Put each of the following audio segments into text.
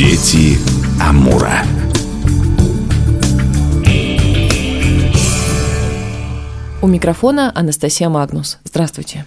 Дети Амура. У микрофона Анастасия Магнус. Здравствуйте.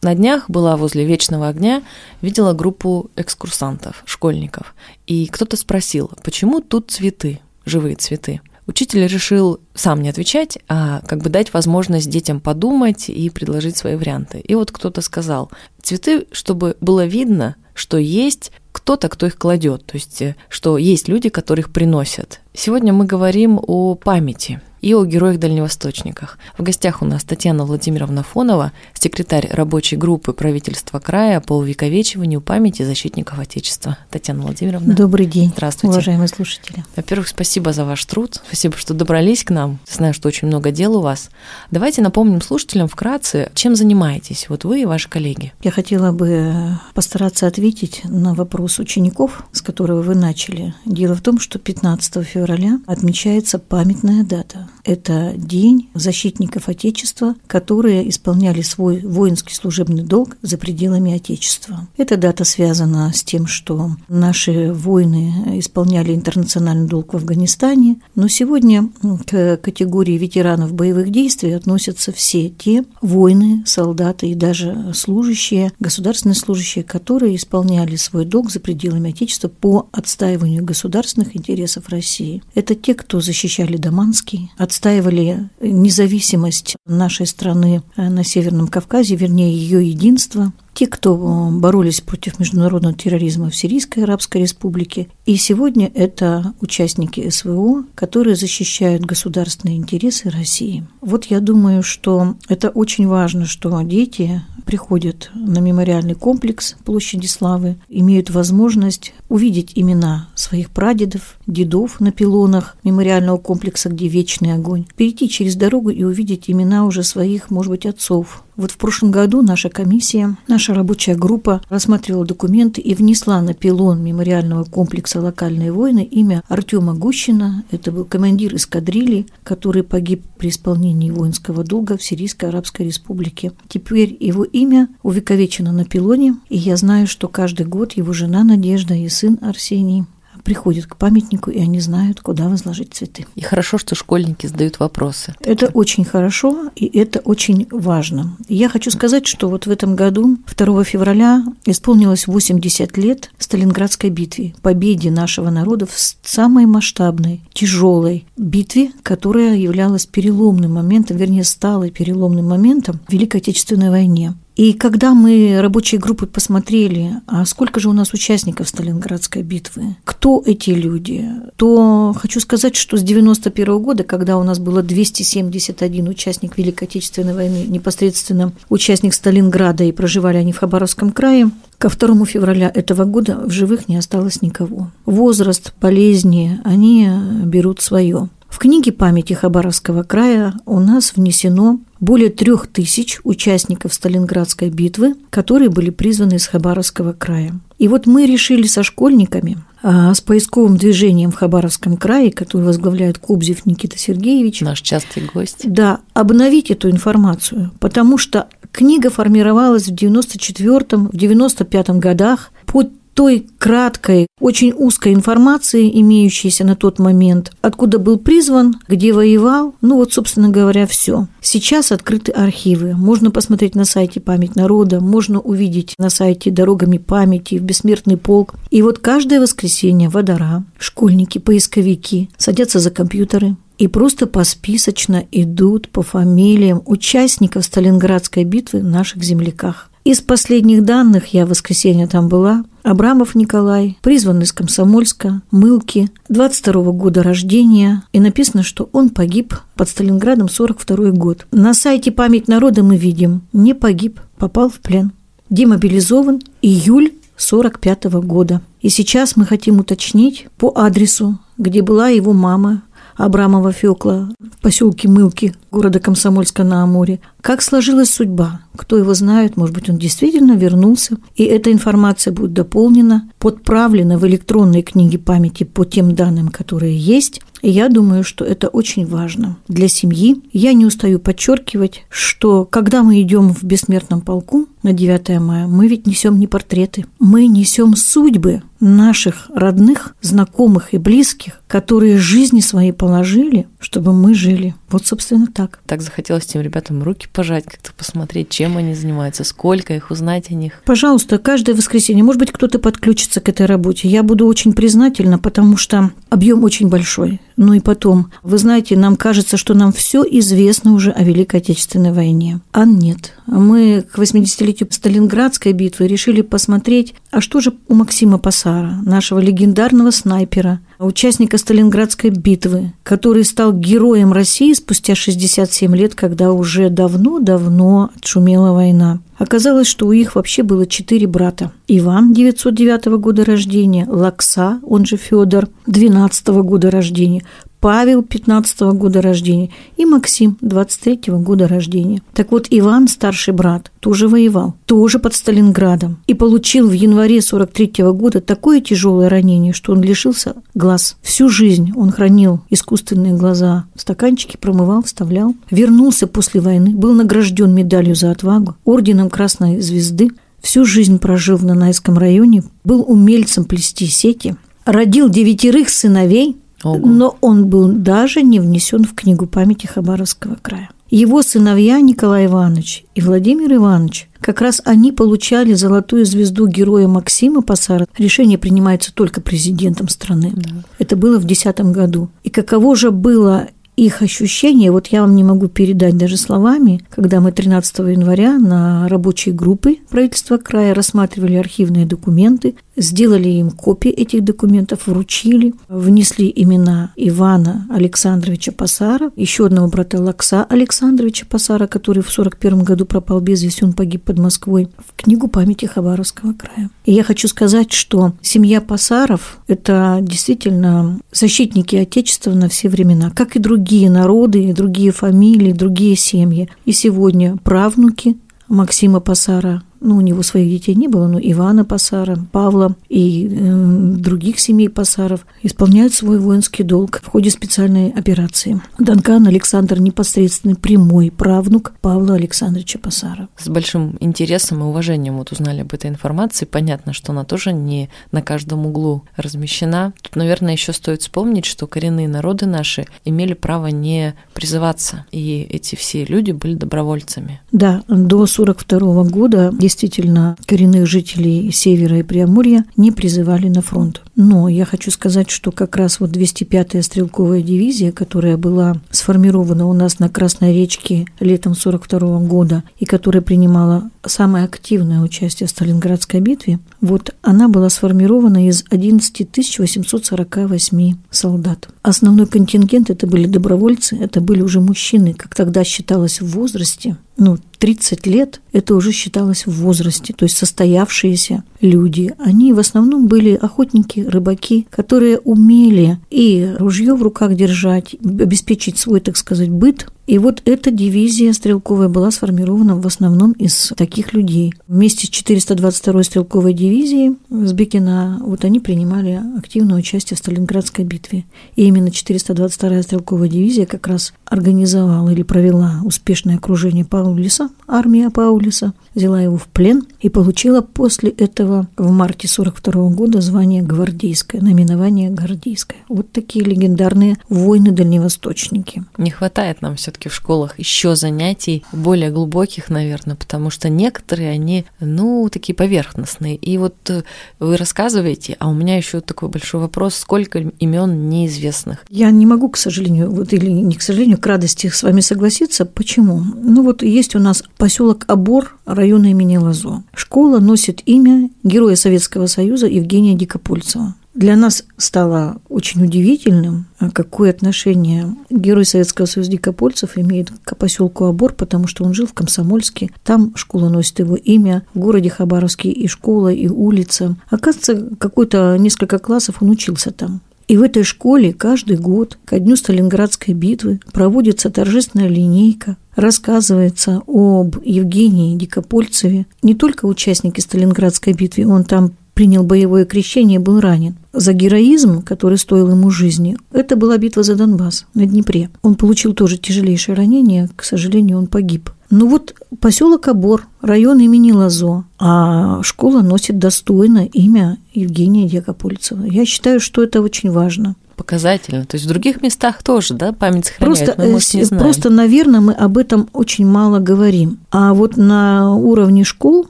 На днях была возле Вечного огня, видела группу экскурсантов, школьников. И кто-то спросил, почему тут цветы, живые цветы. Учитель решил сам не отвечать, а как бы дать возможность детям подумать и предложить свои варианты. И вот кто-то сказал, цветы, чтобы было видно, что есть кто-то, кто их кладет, то есть что есть люди, которых приносят. Сегодня мы говорим о памяти – и о героях-дальневосточниках. В гостях у нас Татьяна Владимировна Фонова, секретарь рабочей группы правительства края по увековечиванию памяти защитников Отечества. Татьяна Владимировна. Добрый день. Здравствуйте. Уважаемые слушатели. Во-первых, спасибо за ваш труд. Спасибо, что добрались к нам. Знаю, что очень много дел у вас. Давайте напомним слушателям вкратце, чем занимаетесь вот вы и ваши коллеги. Я хотела бы постараться ответить на вопрос учеников, с которого вы начали. Дело в том, что 15 февраля отмечается памятная дата это день защитников Отечества, которые исполняли свой воинский служебный долг за пределами Отечества. Эта дата связана с тем, что наши воины исполняли интернациональный долг в Афганистане, но сегодня к категории ветеранов боевых действий относятся все те воины, солдаты и даже служащие, государственные служащие, которые исполняли свой долг за пределами Отечества по отстаиванию государственных интересов России. Это те, кто защищали Даманский, отстаивали независимость нашей страны э, на Северном Кавказе, вернее, ее единство, те, кто э, боролись против международного терроризма в Сирийской Арабской Республике. И сегодня это участники СВО, которые защищают государственные интересы России. Вот я думаю, что это очень важно, что дети приходят на мемориальный комплекс площади Славы, имеют возможность увидеть имена своих прадедов, дедов на пилонах мемориального комплекса, где вечный огонь, перейти через дорогу и увидеть имена уже своих, может быть, отцов, вот в прошлом году наша комиссия, наша рабочая группа рассматривала документы и внесла на пилон мемориального комплекса «Локальные войны» имя Артема Гущина. Это был командир эскадрильи, который погиб при исполнении воинского долга в Сирийской Арабской Республике. Теперь его имя увековечено на пилоне, и я знаю, что каждый год его жена Надежда и сын Арсений приходят к памятнику, и они знают, куда возложить цветы. И хорошо, что школьники задают вопросы. Это очень хорошо, и это очень важно. Я хочу сказать, что вот в этом году, 2 февраля, исполнилось 80 лет Сталинградской битве, победе нашего народа в самой масштабной, тяжелой битве, которая являлась переломным моментом, вернее, стала переломным моментом в Великой Отечественной войне. И когда мы рабочие группы посмотрели, а сколько же у нас участников Сталинградской битвы, кто эти люди, то хочу сказать, что с 91 года, когда у нас было 271 участник Великой Отечественной войны, непосредственно участник Сталинграда, и проживали они в Хабаровском крае, ко 2 февраля этого года в живых не осталось никого. Возраст, болезни, они берут свое. В книге памяти Хабаровского края у нас внесено более трех тысяч участников Сталинградской битвы, которые были призваны из Хабаровского края. И вот мы решили со школьниками, а, с поисковым движением в Хабаровском крае, который возглавляет Кобзев Никита Сергеевич. Наш частый гость. Да, обновить эту информацию, потому что книга формировалась в 94-м, в 95-м годах под той краткой, очень узкой информации, имеющейся на тот момент, откуда был призван, где воевал, ну вот, собственно говоря, все. Сейчас открыты архивы. Можно посмотреть на сайте «Память народа», можно увидеть на сайте «Дорогами памяти», в «Бессмертный полк». И вот каждое воскресенье водора, школьники, поисковики садятся за компьютеры, и просто посписочно идут по фамилиям участников Сталинградской битвы в наших земляках. Из последних данных, я в воскресенье там была, Абрамов Николай, призван из Комсомольска, Мылки, 22 -го года рождения, и написано, что он погиб под Сталинградом 42 год. На сайте «Память народа» мы видим, не погиб, попал в плен. Демобилизован июль 45 -го года. И сейчас мы хотим уточнить по адресу, где была его мама, Абрамова Фёкла в поселке Мылки города Комсомольска на Амуре. Как сложилась судьба? Кто его знает, может быть, он действительно вернулся, и эта информация будет дополнена, подправлена в электронной книге памяти по тем данным, которые есть, и я думаю, что это очень важно для семьи. Я не устаю подчеркивать, что когда мы идем в бессмертном полку на 9 мая, мы ведь несем не портреты, мы несем судьбы наших родных, знакомых и близких, которые жизни свои положили, чтобы мы жили. Вот, собственно, так. Так захотелось тем ребятам руки пожать, как-то посмотреть, чем они занимаются, сколько их, узнать о них. Пожалуйста, каждое воскресенье, может быть, кто-то подключится к этой работе. Я буду очень признательна, потому что объем очень большой. Ну и потом, вы знаете, нам кажется, что нам все известно уже о Великой Отечественной войне. А нет. Мы к 80-летию Сталинградской битвы решили посмотреть, а что же у Максима Пасара, нашего легендарного снайпера, участника Сталинградской битвы, который стал героем России спустя 67 лет, когда уже давно-давно отшумела война. Оказалось, что у них вообще было четыре брата. Иван 909 года рождения, Лакса, он же Федор, 12 года рождения, Павел 15 -го года рождения и Максим 23 -го года рождения. Так вот, Иван, старший брат, тоже воевал, тоже под Сталинградом и получил в январе 43 -го года такое тяжелое ранение, что он лишился глаз. Всю жизнь он хранил искусственные глаза в стаканчике, промывал, вставлял. Вернулся после войны, был награжден медалью за отвагу, орденом Красной Звезды, всю жизнь прожил в Нанайском районе, был умельцем плести сети, родил девятерых сыновей, Ого. но он был даже не внесен в книгу памяти Хабаровского края. Его сыновья Николай Иванович и Владимир Иванович, как раз они получали золотую звезду героя Максима Пасара. Решение принимается только президентом страны. Да. Это было в 2010 году. И каково же было их ощущения, вот я вам не могу передать даже словами, когда мы 13 января на рабочей группе правительства края рассматривали архивные документы, сделали им копии этих документов, вручили, внесли имена Ивана Александровича Пасара, еще одного брата Лакса Александровича Пасара, который в 41 году пропал без вести, он погиб под Москвой, в книгу памяти Хабаровского края. И я хочу сказать, что семья Пасаров – это действительно защитники Отечества на все времена, как и другие народы, и другие фамилии, другие семьи. И сегодня правнуки Максима Пасара ну, у него своих детей не было, но Ивана Пасара, Павла и э, других семей Пасаров исполняют свой воинский долг в ходе специальной операции. Данкан Александр непосредственный прямой правнук Павла Александровича Пасара. С большим интересом и уважением вот узнали об этой информации. Понятно, что она тоже не на каждом углу размещена. Тут, наверное, еще стоит вспомнить, что коренные народы наши имели право не призываться, и эти все люди были добровольцами. Да, до 42 года действительно коренных жителей Севера и Приамурья не призывали на фронт. Но я хочу сказать, что как раз вот 205-я стрелковая дивизия, которая была сформирована у нас на Красной речке летом 42 года и которая принимала самое активное участие в Сталинградской битве, вот она была сформирована из 11 848 солдат. Основной контингент это были добровольцы, это были уже мужчины, как тогда считалось в возрасте, ну, 30 лет это уже считалось в возрасте, то есть состоявшиеся люди. Они в основном были охотники, рыбаки, которые умели и ружье в руках держать, обеспечить свой, так сказать, быт, и вот эта дивизия стрелковая была сформирована в основном из таких людей. Вместе с 422-й стрелковой дивизией Сбекина вот они принимали активное участие в Сталинградской битве. И именно 422-я стрелковая дивизия как раз организовала или провела успешное окружение Паулиса, армия Паулиса, взяла его в плен и получила после этого в марте 42 года звание гвардейское, наименование гвардейское. Вот такие легендарные войны-дальневосточники. Не хватает нам все-таки все-таки в школах еще занятий более глубоких, наверное, потому что некоторые, они, ну, такие поверхностные. И вот э, вы рассказываете, а у меня еще такой большой вопрос, сколько имен неизвестных? Я не могу, к сожалению, вот или не к сожалению, к радости с вами согласиться. Почему? Ну вот есть у нас поселок Обор района имени Лазо. Школа носит имя Героя Советского Союза Евгения Дикопольцева. Для нас стало очень удивительным, а какое отношение герой Советского Союза Дикопольцев имеет к поселку Обор, потому что он жил в Комсомольске. Там школа носит его имя. В городе Хабаровске и школа, и улица. Оказывается, какой-то несколько классов он учился там. И в этой школе каждый год ко дню Сталинградской битвы проводится торжественная линейка, рассказывается об Евгении Дикопольцеве. Не только участники Сталинградской битвы, он там принял боевое крещение и был ранен. За героизм, который стоил ему жизни, это была битва за Донбасс на Днепре. Он получил тоже тяжелейшее ранение, к сожалению, он погиб. Ну вот поселок Обор, район имени Лазо, а школа носит достойно имя Евгения Дьякопольцева. Я считаю, что это очень важно показательно. То есть в других местах тоже, да, память сохраняют, просто, мы, может, не знаем. Просто, наверное, мы об этом очень мало говорим. А вот на уровне школ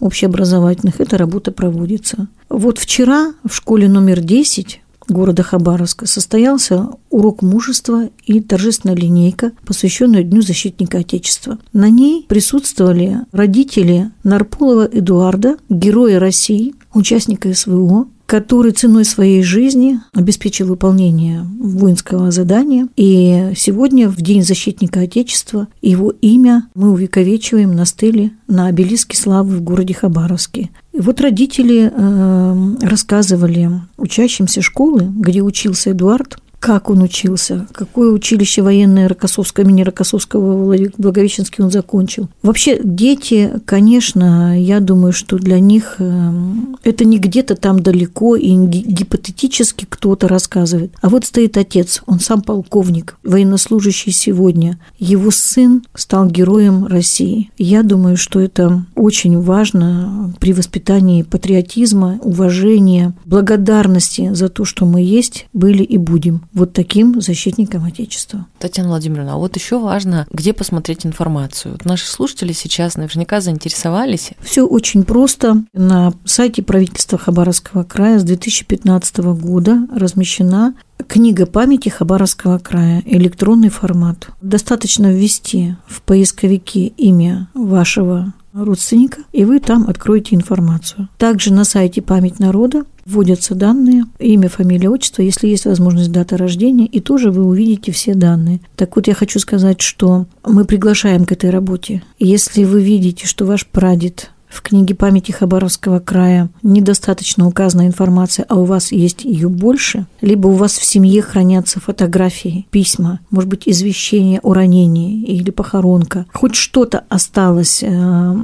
общеобразовательных эта работа проводится. Вот вчера в школе номер 10 города Хабаровска состоялся урок мужества и торжественная линейка, посвященная Дню защитника Отечества. На ней присутствовали родители Нарполова Эдуарда, героя России, участника СВО, который ценой своей жизни обеспечил выполнение воинского задания. И сегодня, в День защитника Отечества, его имя мы увековечиваем на стеле на обелиске славы в городе Хабаровске. И вот родители э, рассказывали учащимся школы, где учился Эдуард, как он учился, какое училище военное Рокоссовское, имени Рокоссовского Благовещенский он закончил. Вообще дети, конечно, я думаю, что для них эм, это не где-то там далеко и гипотетически кто-то рассказывает. А вот стоит отец, он сам полковник, военнослужащий сегодня. Его сын стал героем России. Я думаю, что это очень важно при воспитании патриотизма, уважения, благодарности за то, что мы есть, были и будем вот таким защитником Отечества. Татьяна Владимировна, а вот еще важно, где посмотреть информацию. Вот наши слушатели сейчас наверняка заинтересовались. Все очень просто. На сайте правительства Хабаровского края с 2015 года размещена Книга памяти Хабаровского края, электронный формат. Достаточно ввести в поисковике имя вашего родственника, и вы там откроете информацию. Также на сайте «Память народа» вводятся данные, имя, фамилия, отчество, если есть возможность дата рождения, и тоже вы увидите все данные. Так вот, я хочу сказать, что мы приглашаем к этой работе. Если вы видите, что ваш прадед в книге памяти Хабаровского края недостаточно указана информация, а у вас есть ее больше, либо у вас в семье хранятся фотографии, письма, может быть, извещение о ранении или похоронка, хоть что-то осталось. Э,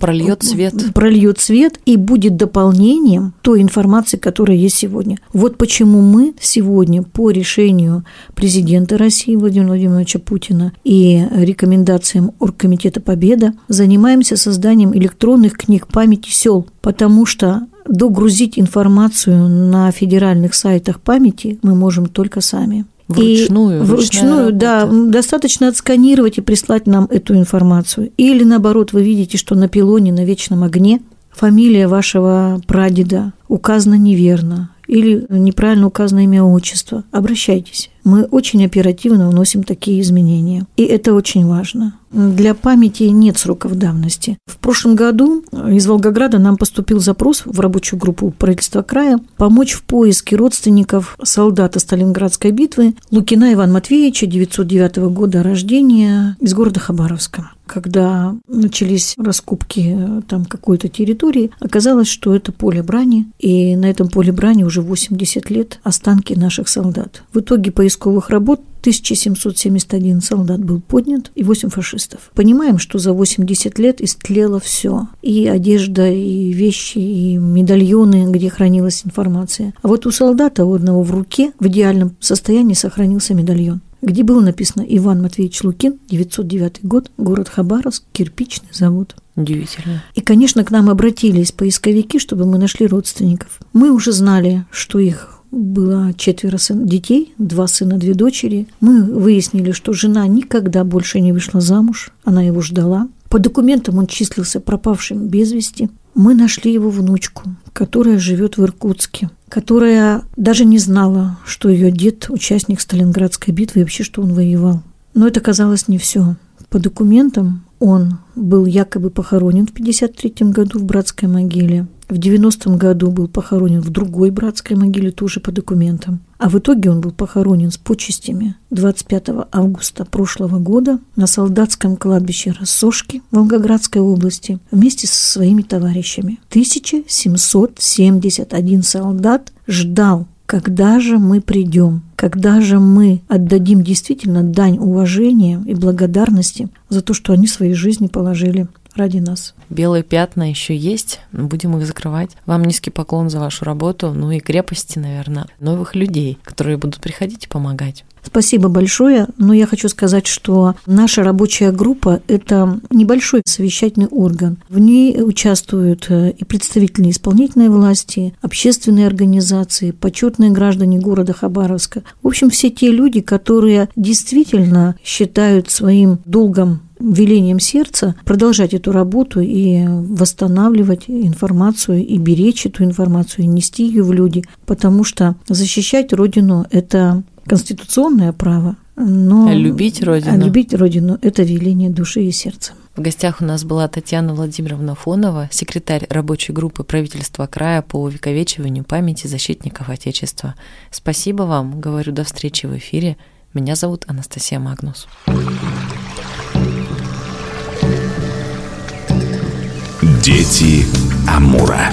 прольет свет. Прольет свет и будет дополнением той информации, которая есть сегодня. Вот почему мы сегодня по решению президента России Владимира Владимировича Путина и рекомендациям Оргкомитета Победа занимаемся созданием электронных электронных книг памяти сел, потому что догрузить информацию на федеральных сайтах памяти мы можем только сами. Вручную. И вручную, да, достаточно отсканировать и прислать нам эту информацию. Или наоборот, вы видите, что на пилоне на вечном огне фамилия вашего прадеда указана неверно или неправильно указано имя отчество. Обращайтесь. Мы очень оперативно вносим такие изменения. И это очень важно. Для памяти нет сроков давности. В прошлом году из Волгограда нам поступил запрос в рабочую группу правительства края помочь в поиске родственников солдата Сталинградской битвы Лукина Ивана Матвеевича, 909 года рождения, из города Хабаровска когда начались раскупки э, там какой-то территории, оказалось, что это поле брани, и на этом поле брани уже 80 лет останки наших солдат. В итоге поисковых работ 1771 солдат был поднят и 8 фашистов. Понимаем, что за 80 лет истлело все. И одежда, и вещи, и медальоны, где хранилась информация. А вот у солдата у одного в руке в идеальном состоянии сохранился медальон где было написано Иван Матвеевич Лукин, 909 год, город Хабаровск, кирпичный завод. Удивительно. И, конечно, к нам обратились поисковики, чтобы мы нашли родственников. Мы уже знали, что их было четверо сын, детей, два сына, две дочери. Мы выяснили, что жена никогда больше не вышла замуж, она его ждала. По документам он числился пропавшим без вести. Мы нашли его внучку, которая живет в Иркутске, которая даже не знала, что ее дед участник Сталинградской битвы и вообще, что он воевал. Но это казалось не все. По документам он был якобы похоронен в 1953 году в братской могиле. В 90-м году был похоронен в другой братской могиле, тоже по документам. А в итоге он был похоронен с почестями 25 августа прошлого года на солдатском кладбище Рассошки Волгоградской области вместе со своими товарищами. 1771 солдат ждал когда же мы придем, когда же мы отдадим действительно дань уважения и благодарности за то, что они свои жизни положили ради нас. Белые пятна еще есть, будем их закрывать. Вам низкий поклон за вашу работу, ну и крепости, наверное, новых людей, которые будут приходить и помогать. Спасибо большое. Но я хочу сказать, что наша рабочая группа – это небольшой совещательный орган. В ней участвуют э, и представители исполнительной власти, общественные организации, почетные граждане города Хабаровска. В общем, все те люди, которые действительно считают своим долгом велением сердца продолжать эту работу и восстанавливать информацию, и беречь эту информацию, и нести ее в люди, потому что защищать Родину – это конституционное право, но а любить Родину. А любить Родину – это веление души и сердца. В гостях у нас была Татьяна Владимировна Фонова, секретарь рабочей группы правительства края по увековечиванию памяти защитников Отечества. Спасибо вам, говорю до встречи в эфире. Меня зовут Анастасия Магнус. Дети Амура.